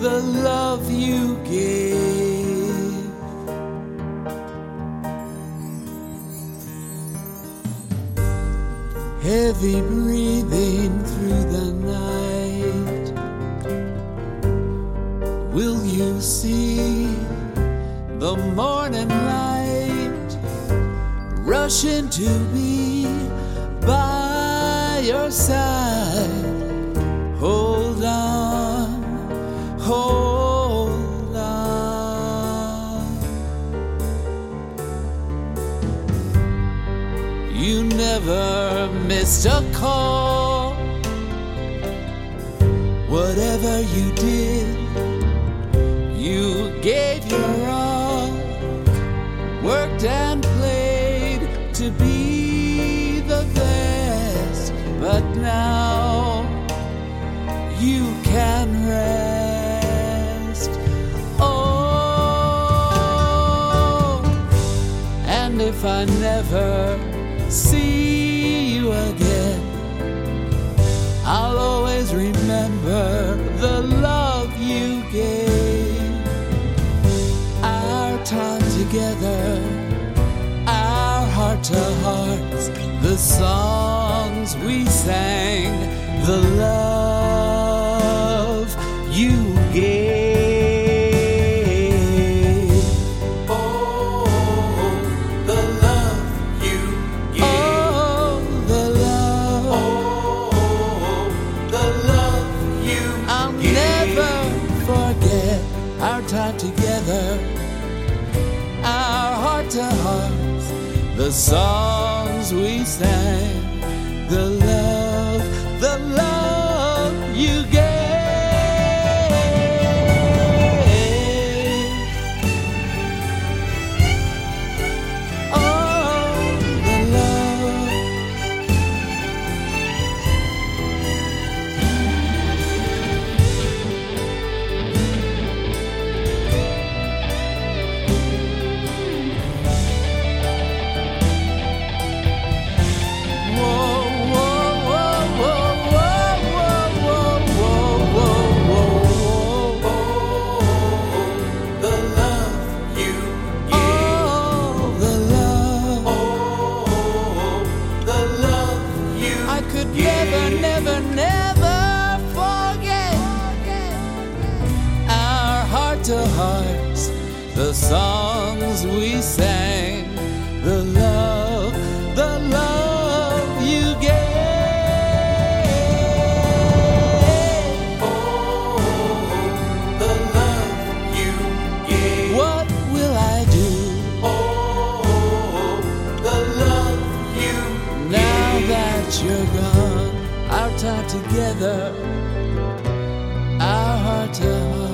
the love you gave. Heavy breathing through the night. Will you see the morning light rushing to be by your side? You never missed a call. Whatever you did, you gave your all. Worked and played to be the best, but now you can rest. Oh, and if I never see you again, I'll always remember the love you gave. Our time together, our heart to hearts, the songs we sang, the love the songs we sang, the love, the songs we sang, the love, the love you gave. Oh, the love you gave. What will I do? Oh, the love you Now that you're gone, our time together, our heart to